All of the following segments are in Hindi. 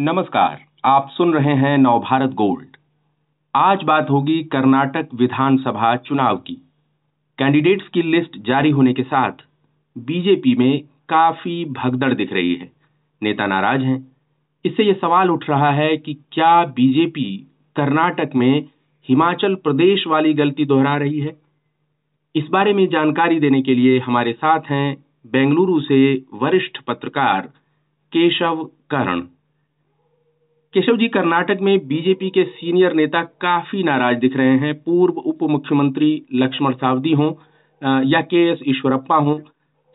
नमस्कार, आप सुन रहे हैं नवभारत गोल्ड। आज बात होगी कर्नाटक विधानसभा चुनाव की। कैंडिडेट्स की लिस्ट जारी होने के साथ बीजेपी में काफ़ी भगदड़ दिख रही है। नेता नाराज़ हैं। इससे यह सवाल उठ रहा है कि क्या बीजेपी कर्नाटक में हिमाचल प्रदेश वाली गलती दोहरा रही है? इस बारे में जानकारी देने के लिए हमारे साथ हैं बेंगलुरु से वरिष्ठ पत्रकार केशव कर्ण। केशव जी, कर्नाटक में बीजेपी के सीनियर नेता काफ़ी नाराज़ दिख रहे हैं। पूर्व उप मुख्यमंत्री लक्ष्मण सावदी हों या के एस ईश्वरप्पा हों,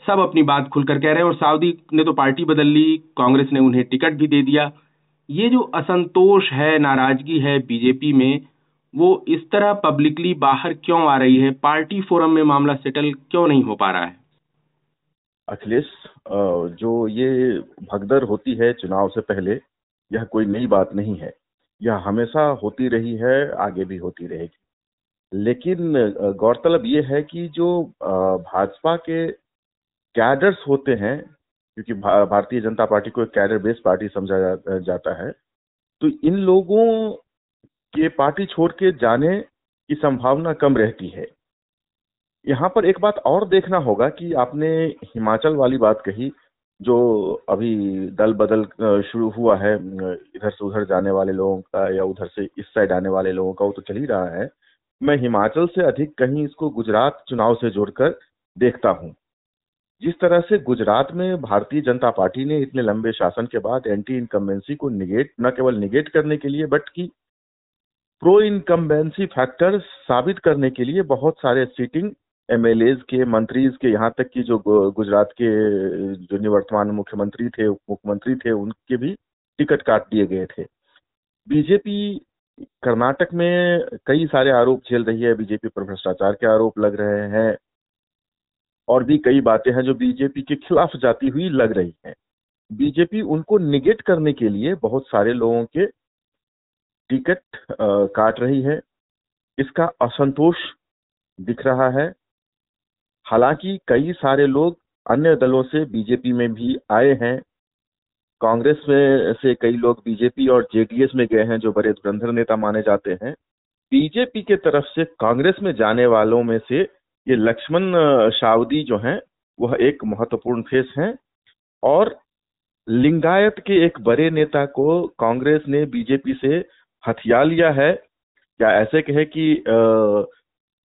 सब अपनी बात खुलकर कह रहे हैं और सावदी ने तो पार्टी बदल ली, कांग्रेस ने उन्हें टिकट भी दे दिया। ये जो असंतोष है, नाराज़गी है बीजेपी में, वो इस तरह पब्लिकली बाहर क्यों आ रही है? पार्टी फोरम में मामला सेटल क्यों नहीं हो पा रहा है? अखिलेश जो ये भगदड़ होती है चुनाव से पहले यह कोई नई बात नहीं है। यह हमेशा होती रही है आगे भी होती रहेगी। लेकिन गौरतलब ये है कि जो भाजपा के कैडर्स होते हैं क्योंकि भारतीय जनता पार्टी को एक कैडर बेस्ड पार्टी समझा जा, जाता है तो इन लोगों के पार्टी छोड़ के जाने की संभावना कम रहती है। यहाँ पर एक बात और देखना होगा कि आपने हिमाचल वाली बात कही जो अभी दल बदल शुरू हुआ है इधर से उधर जाने वाले लोगों का या उधर से इस साइड आने वाले लोगों का वो तो चल ही रहा है। मैं हिमाचल से अधिक कहीं इसको गुजरात चुनाव से जोड़कर देखता हूँ। जिस तरह से गुजरात में भारतीय जनता पार्टी ने इतने लंबे शासन के बाद एंटी इनकम्बेंसी को निगेट, न केवल निगेट करने के लिए, बट की प्रो इनकम्बेंसी फैक्टर साबित करने के लिए बहुत सारे सीटिंग एमएलए के, मंत्रीज के, यहाँ तक कि जो गुजरात के, जो निवर्तमान मुख्यमंत्री थे उप मुख्यमंत्री थे, उनके भी टिकट काट दिए गए थे। बीजेपी कर्नाटक में कई सारे आरोप झेल रही है, बीजेपी पर भ्रष्टाचार के आरोप लग रहे हैं, और भी कई बातें हैं जो बीजेपी के खिलाफ जाती हुई लग रही हैं। बीजेपी उनको निगेट करने के लिए बहुत सारे लोगों के टिकट काट रही है। इसका असंतोष दिख रहा है। हालाँकि कई सारे लोग अन्य दलों से बीजेपी में भी आए हैं। कांग्रेस में से कई लोग बीजेपी और जेडीएस में गए हैं, जो बड़े धुरंधर नेता माने जाते हैं। बीजेपी के तरफ़ से कांग्रेस में जाने वालों में से ये लक्ष्मण सावदी जो हैं, वह एक महत्वपूर्ण फेस हैं। और लिंगायत के एक बड़े नेता को कांग्रेस ने बीजेपी से हथिया लिया है। या ऐसे कहे कि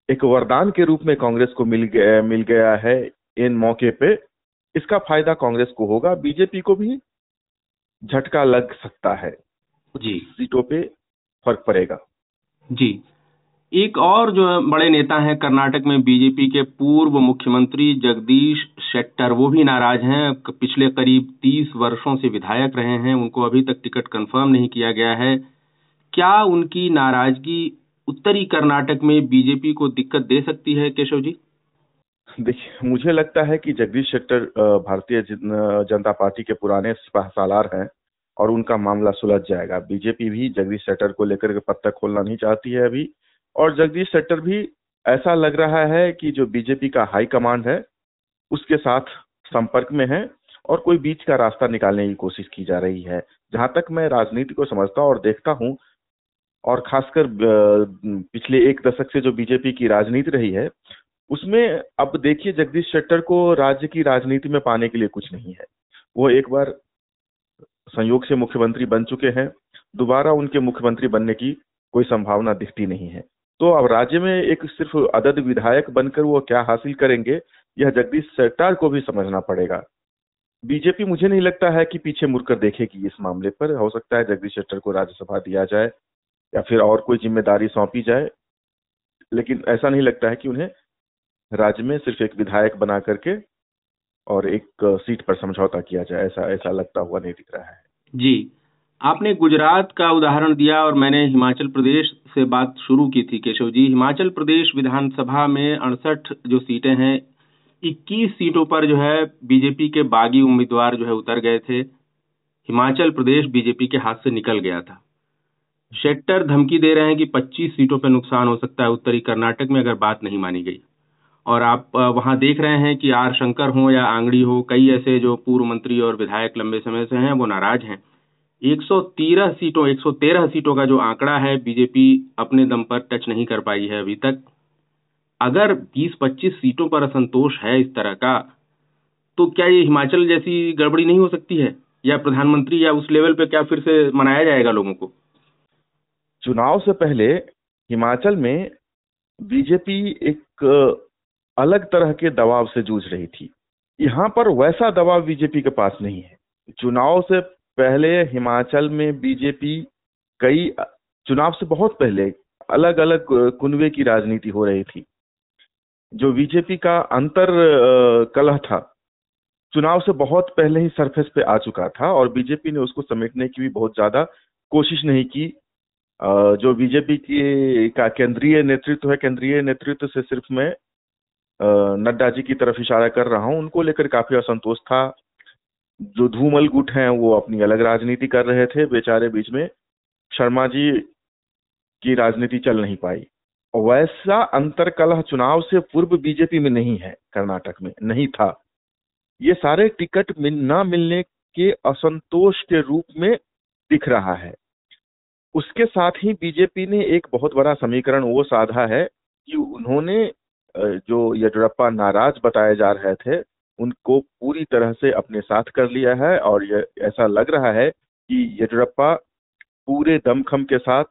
एक वरदान के रूप में कांग्रेस को मिल गया मिल गया है इन मौके पे। इसका फ़ायदा कांग्रेस को होगा बीजेपी को भी झटका लग सकता है। जी। सीटों पे फ़र्क पड़ेगा। जी। एक और जो बड़े नेता हैं कर्नाटक में बीजेपी के पूर्व मुख्यमंत्री जगदीश शेट्टर वो भी नाराज़ हैं। पिछले करीब तीस वर्षों से विधायक रहे हैं उनको अभी तक टिकट कंफर्म नहीं किया गया है। क्या उनकी नाराज़गी उत्तरी कर्नाटक में बीजेपी को दिक्कत दे सकती है, केशव जी? देखिए, मुझे लगता है कि जगदीश शेट्टर भारतीय जनता पार्टी के पुराने सालार हैं और उनका मामला सुलझ जाएगा। बीजेपी भी जगदीश शेट्टर को लेकर के पत्ता खोलना नहीं चाहती है अभी। और जगदीश शेट्टर भी ऐसा लग रहा है कि जो बीजेपी का हाई कमांड है, उसके साथ संपर्क में है और कोई बीच का रास्ता निकालने की कोशिश की जा रही है। जहाँ तक मैं राजनीति को समझता और देखता हूँ और खासकर पिछले एक दशक से जो बीजेपी की राजनीति रही है, उसमें अब देखिए जगदीश शेट्टर को राज्य की राजनीति में पाने के लिए कुछ नहीं है। वो एक बार संयोग से मुख्यमंत्री बन चुके हैं, दोबारा उनके मुख्यमंत्री बनने की कोई संभावना दिखती नहीं है। तो अब राज्य में एक सिर्फ़ अदद विधायक बनकर वो क्या हासिल करेंगे, यह जगदीश शेट्टर को भी समझना पड़ेगा। बीजेपी, मुझे नहीं लगता है कि पीछे मुड़कर देखेगी इस मामले पर। हो सकता है जगदीश शेट्टर को राज्यसभा दिया जाए या फिर और कोई ज़िम्मेदारी सौंपी जाए, लेकिन ऐसा नहीं लगता है कि उन्हें राज्य में सिर्फ़ एक विधायक बना करके और एक सीट पर समझौता किया जाए, ऐसा ऐसा लगता हुआ नहीं दिख रहा है। जी। आपने गुजरात का उदाहरण दिया और मैंने हिमाचल प्रदेश से बात शुरू की थी, केशव जी। हिमाचल प्रदेश विधानसभा में अड़सठ जो सीटें हैं 21 सीटों पर जो है बीजेपी के बागी उम्मीदवार जो है उतर गए थे। हिमाचल प्रदेश बीजेपी के हाथ से निकल गया था। शेट्टर धमकी दे रहे हैं कि 25 सीटों पर नुकसान हो सकता है। उत्तरी कर्नाटक में अगर बात नहीं मानी गई। और आप वहाँ देख रहे हैं कि आर शंकर हो या आंगड़ी हो, कई ऐसे जो पूर्व मंत्री और विधायक लंबे समय से हैं, वो नाराज़ हैं। 113 सीटों 113 सीटों का जो आंकड़ा है, बीजेपी अपने दम पर टच नहीं कर पाई है अभी तक। अगर 20-25 सीटों पर असंतोष है इस तरह का तो क्या ये हिमाचल जैसी गड़बड़ी नहीं हो सकती है? या प्रधानमंत्री या उस लेवल पे क्या फिर से मनाया जाएगा लोगों को? चुनाव से पहले हिमाचल में बीजेपी एक अलग तरह के दबाव से जूझ रही थी। यहाँ पर वैसा दबाव बीजेपी के पास नहीं है। चुनाव से पहले हिमाचल में बीजेपी कई चुनाव से बहुत पहले अलग अलग कुनवे की राजनीति हो रही थी। जो बीजेपी का अंतर कलह था, चुनाव से बहुत पहले ही सरफेस पे आ चुका था और बीजेपी ने उसको समेटने की भी बहुत ज़्यादा कोशिश नहीं की। जो बीजेपी की का केंद्रीय नेतृत्व है केंद्रीय नेतृत्व से सिर्फ़ मैं नड्डा जी की तरफ़ इशारा कर रहा हूँ। उनको लेकर काफ़ी असंतोष था। जो धूमल गुट हैं वो अपनी अलग राजनीति कर रहे थे। बेचारे बीच में शर्मा जी की राजनीति चल नहीं पाई। वैसा अंतर कलह चुनाव से पूर्व बीजेपी में नहीं है कर्नाटक में नहीं था। ये सारे टिकट मिल, न मिलने के असंतोष के रूप में दिख रहा है। उसके साथ ही बीजेपी ने एक बहुत बड़ा समीकरण वो साधा है कि उन्होंने जो येडियुरप्पा नाराज़ बताए जा रहे थे, उनको पूरी तरह से अपने साथ कर लिया है और ये ऐसा लग रहा है कि येडियुरप्पा पूरे दमखम के साथ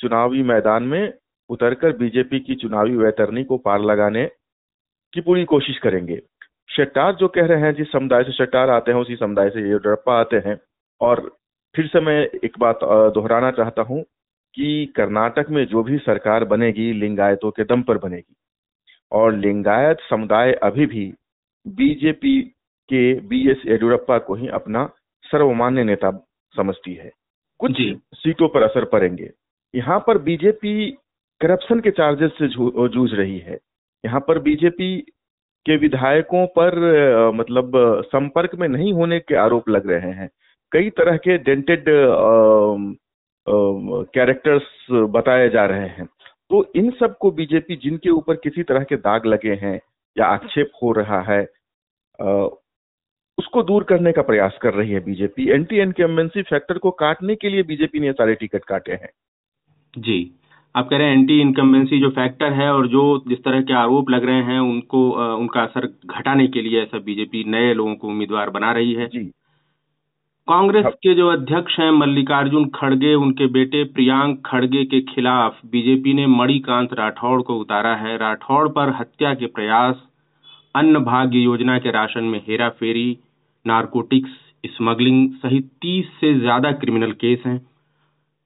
चुनावी मैदान में उतरकर बीजेपी की चुनावी वैतरणी को पार लगाने की पूरी कोशिश करेंगे। शेट्टार जो कह रहे हैं, जिस समुदाय से शेट्टार आते हैं, उसी समुदाय से येडियुरप्पा आते हैं और फिर से मैं एक बात दोहराना चाहता हूँ कि कर्नाटक में जो भी सरकार बनेगी लिंगायतों के दम पर बनेगी और लिंगायत समुदाय अभी भी बीजेपी के बी एस येडियुरप्पा को ही अपना सर्वमान्य नेता समझती है। कुछ सीटों पर असर पड़ेंगे। यहाँ पर बीजेपी करप्शन के चार्जेस से जूझ रही है। यहाँ पर बीजेपी के विधायकों पर मतलब संपर्क में नहीं होने के आरोप लग रहे हैं। कई तरह के डेंटेड कैरेक्टर्स बताए जा रहे हैं। तो इन सबको बीजेपी जिनके ऊपर किसी तरह के दाग लगे हैं या आक्षेप हो रहा है उसको दूर करने का प्रयास कर रही है बीजेपी एंटी इनकम्बेंसी फैक्टर को काटने के लिए बीजेपी ने सारे टिकट काटे हैं। जी। आप कह रहे हैं एंटी इनकम्बेंसी जो फैक्टर है और जो जिस तरह के आरोप लग रहे हैं उनको उनका असर घटाने के लिए ऐसा बीजेपी नए लोगों को उम्मीदवार बना रही है। जी। कांग्रेस के जो अध्यक्ष हैं मल्लिकार्जुन खड़गे उनके बेटे प्रियांक खड़गे के खिलाफ बीजेपी ने मणिकांत राठौड़ को उतारा है। राठौड़ पर हत्या के प्रयास अन्न भाग्य योजना के राशन में हेरा फेरी नारकोटिक्स स्मगलिंग सहित तीस से ज़्यादा क्रिमिनल केस हैं।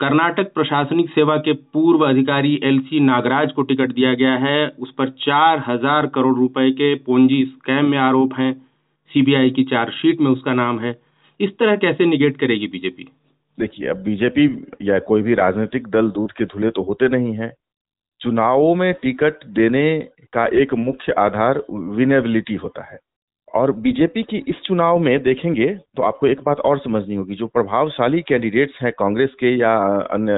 कर्नाटक प्रशासनिक सेवा के पूर्व अधिकारी एलसी नागराज को टिकट दिया गया है। उस पर चार हज़ार करोड़ रुपए के पोंजी स्कैम में आरोप हैं। सीबीआई की चार्जशीट में उसका नाम है। इस तरह कैसे निगेट करेगी बीजेपी देखिए, अब बीजेपी या कोई भी राजनीतिक दल दूध के धुले तो होते नहीं है। चुनावों में टिकट देने का एक मुख्य आधार विनेबिलिटी होता है। और बीजेपी की इस चुनाव में देखेंगे तो आपको एक बात और समझनी होगी, जो प्रभावशाली कैंडिडेट्स हैं कांग्रेस के या अन्य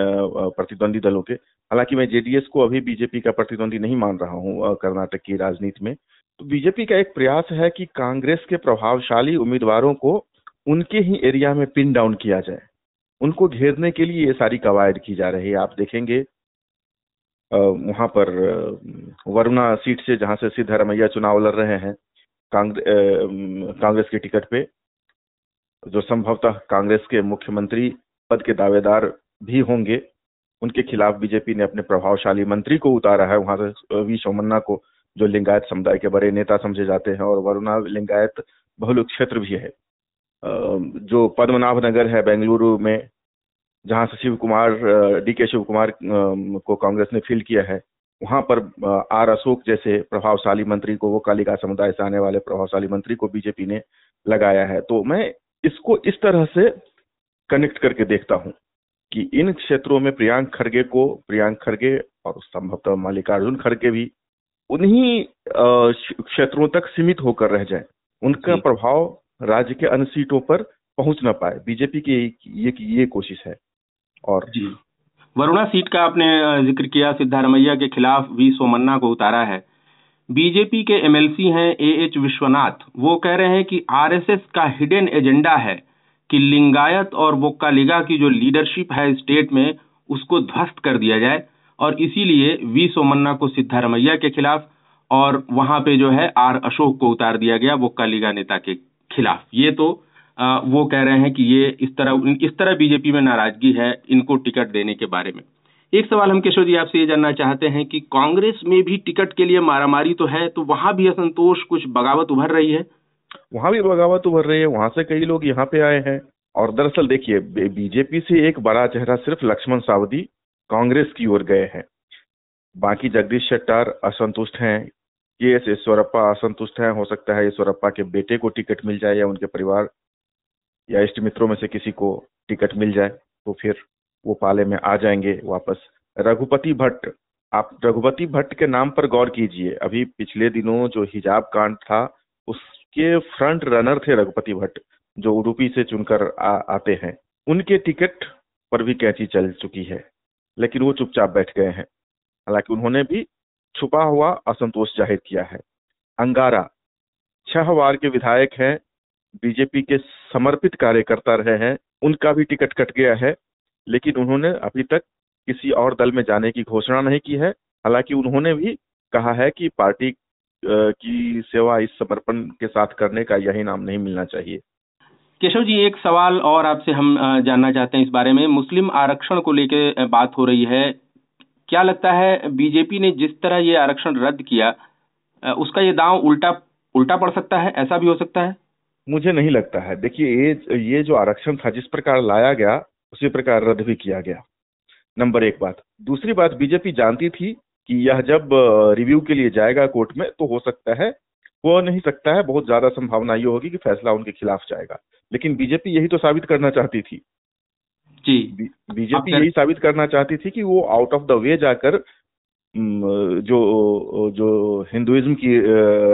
प्रतिद्वंदी दलों के। हालाँकि मैं जेडीएस को अभी बीजेपी का प्रतिद्वंदी नहीं मान रहा हूँ कर्नाटक की राजनीति में। तो बीजेपी का एक प्रयास है कि कांग्रेस के प्रभावशाली उम्मीदवारों को उनके ही एरिया में पिन डाउन किया जाए। उनको घेरने के लिए ये सारी कवायद की जा रही है। आप देखेंगे वहाँ पर वरुणा सीट से जहाँ से सिद्धारमैया चुनाव लड़ रहे हैं कांग्रेस के टिकट पे, जो संभवतः कांग्रेस के मुख्यमंत्री पद के दावेदार भी होंगे, उनके खिलाफ बीजेपी ने अपने प्रभावशाली मंत्री को उतारा है। वहाँ से वी सोमन्ना को, जो लिंगायत समुदाय के बड़े नेता समझे जाते हैं और वरुणा लिंगायत बहुल क्षेत्र भी है। जो पद्मनाभ नगर है बेंगलुरु में जहाँ से शिव कुमार डी के शिव कुमार को कांग्रेस ने फिल किया है वहाँ पर आर अशोक जैसे प्रभावशाली मंत्री को वो कालिका समुदाय से आने वाले प्रभावशाली मंत्री को बीजेपी ने लगाया है। तो मैं इसको इस तरह से कनेक्ट करके देखता हूँ कि इन क्षेत्रों में प्रियांक खड़गे को प्रियांक खड़गे और संभवतः मल्लिकार्जुन खड़गे भी उन्हीं क्षेत्रों तक सीमित होकर रह जाए। उनका प्रभाव राज्य के अन्य सीटों पर पहुँच ना पाए। बीजेपी की ये ये कोशिश है। और जी। वरुणा, सीट का आपने ज़िक्र किया सिद्धारमैया के खिलाफ वी सोमन्ना को उतारा है। बीजेपी के एमएलसी हैं ए एच विश्वनाथ। वो कह रहे हैं कि आरएसएस का हिडन एजेंडा है कि लिंगायत और वोक्कालिगा की जो लीडरशिप है स्टेट में, उसको ध्वस्त कर दिया जाए। और इसीलिए वी सोमन्ना को सिद्धारमैया के खिलाफ और वहाँ पे जो है आर अशोक को उतार दिया गया, वोक्कालिगा नेता के खिलाफ। ये तो आ, वो कह रहे हैं कि ये इस तरह इस तरह बीजेपी में नाराज़गी है इनको टिकट देने के बारे में। एक सवाल हम केशव जी आपसे ये जानना चाहते हैं कि कांग्रेस में भी टिकट के लिए मारामारी तो है तो वहाँ भी असंतोष कुछ बगावत उभर रही है? वहाँ भी बगावत उभर रही है वहाँ से कई लोग यहाँ पे आए हैं। और दरअसल देखिए बीजेपी से एक बड़ा चेहरा सिर्फ़ लक्ष्मण सावदी कांग्रेस की ओर गए हैं। बाकी जगदीश शेट्टार असंतुष्ट हैं के एस ईश्वरप्पा असंतुष्ट हैं हो सकता है ईश्वरप्पा के बेटे को टिकट मिल जाए या उनके परिवार या इष्ट मित्रों में से किसी को टिकट मिल जाए तो फिर वो पाले में आ जाएँगे वापस। रघुपति भट्ट आप रघुपति भट्ट के नाम पर गौर कीजिए। अभी पिछले दिनों जो हिजाब कांड था उसके फ्रंट रनर थे रघुपति भट्ट जो उडुपी से चुनकर आ, आते हैं। उनके टिकट पर भी कैंची चल चुकी है लेकिन वो चुपचाप बैठ गए हैं। हालाँकि उन्होंने भी छुपा हुआ असंतोष ज़ाहिर किया है। अंगारा, छह बार के विधायक हैं, बीजेपी के समर्पित कार्यकर्ता रहे हैं, उनका भी टिकट कट गया है, लेकिन उन्होंने अभी तक किसी और दल में जाने की घोषणा नहीं की है। हालाँकि उन्होंने भी कहा है कि पार्टी की सेवा इस समर्पण के साथ करने का यही नाम नहीं मिलना चाहिए। केशव जी, एक सवाल और आपसे हम जानना चाहते हैं इस बारे में। मुस्लिम आरक्षण को लेकर बात हो रही है। क्या लगता है बीजेपी ने जिस तरह ये आरक्षण रद्द किया उसका ये दांव उल्टा उल्टा पड़ सकता है? ऐसा भी हो सकता है? मुझे नहीं लगता है। देखिए, ये ये जो आरक्षण था, जिस प्रकार लाया गया, उसी प्रकार रद्द भी किया गया। नंबर एक बात। दूसरी बात बीजेपी जानती थी कि यह जब रिव्यू के लिए जाएगा कोर्ट में तो हो सकता है, हो नहीं सकता है, बहुत ज़्यादा संभावना ये होगी कि फैसला उनके खिलाफ जाएगा। लेकिन बीजेपी यही तो साबित करना चाहती थी जी। बीजेपी यही साबित करना चाहती थी कि वो आउट ऑफ़ द वे जाकर जो जो हिंदुइज्म की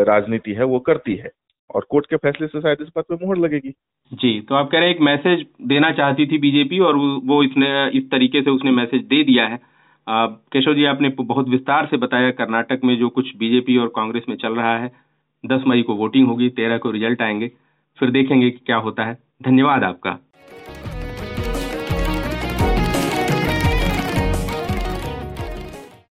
राजनीति है वो करती है। और कोर्ट के फैसले से शायद इस बात पे मुहर लगेगी। जी तो आप कह रहे हैं एक मैसेज देना चाहती थी बीजेपी और वो इसने इस तरीके से उसने मैसेज दे दिया है। केशव जी आपने बहुत विस्तार से बताया कर्नाटक में जो कुछ बीजेपी और कांग्रेस में चल रहा है। दस मई को वोटिंग होगी तेरह को रिज़ल्ट आएँगे। फिर देखेंगे कि क्या होता है। धन्यवाद आपका।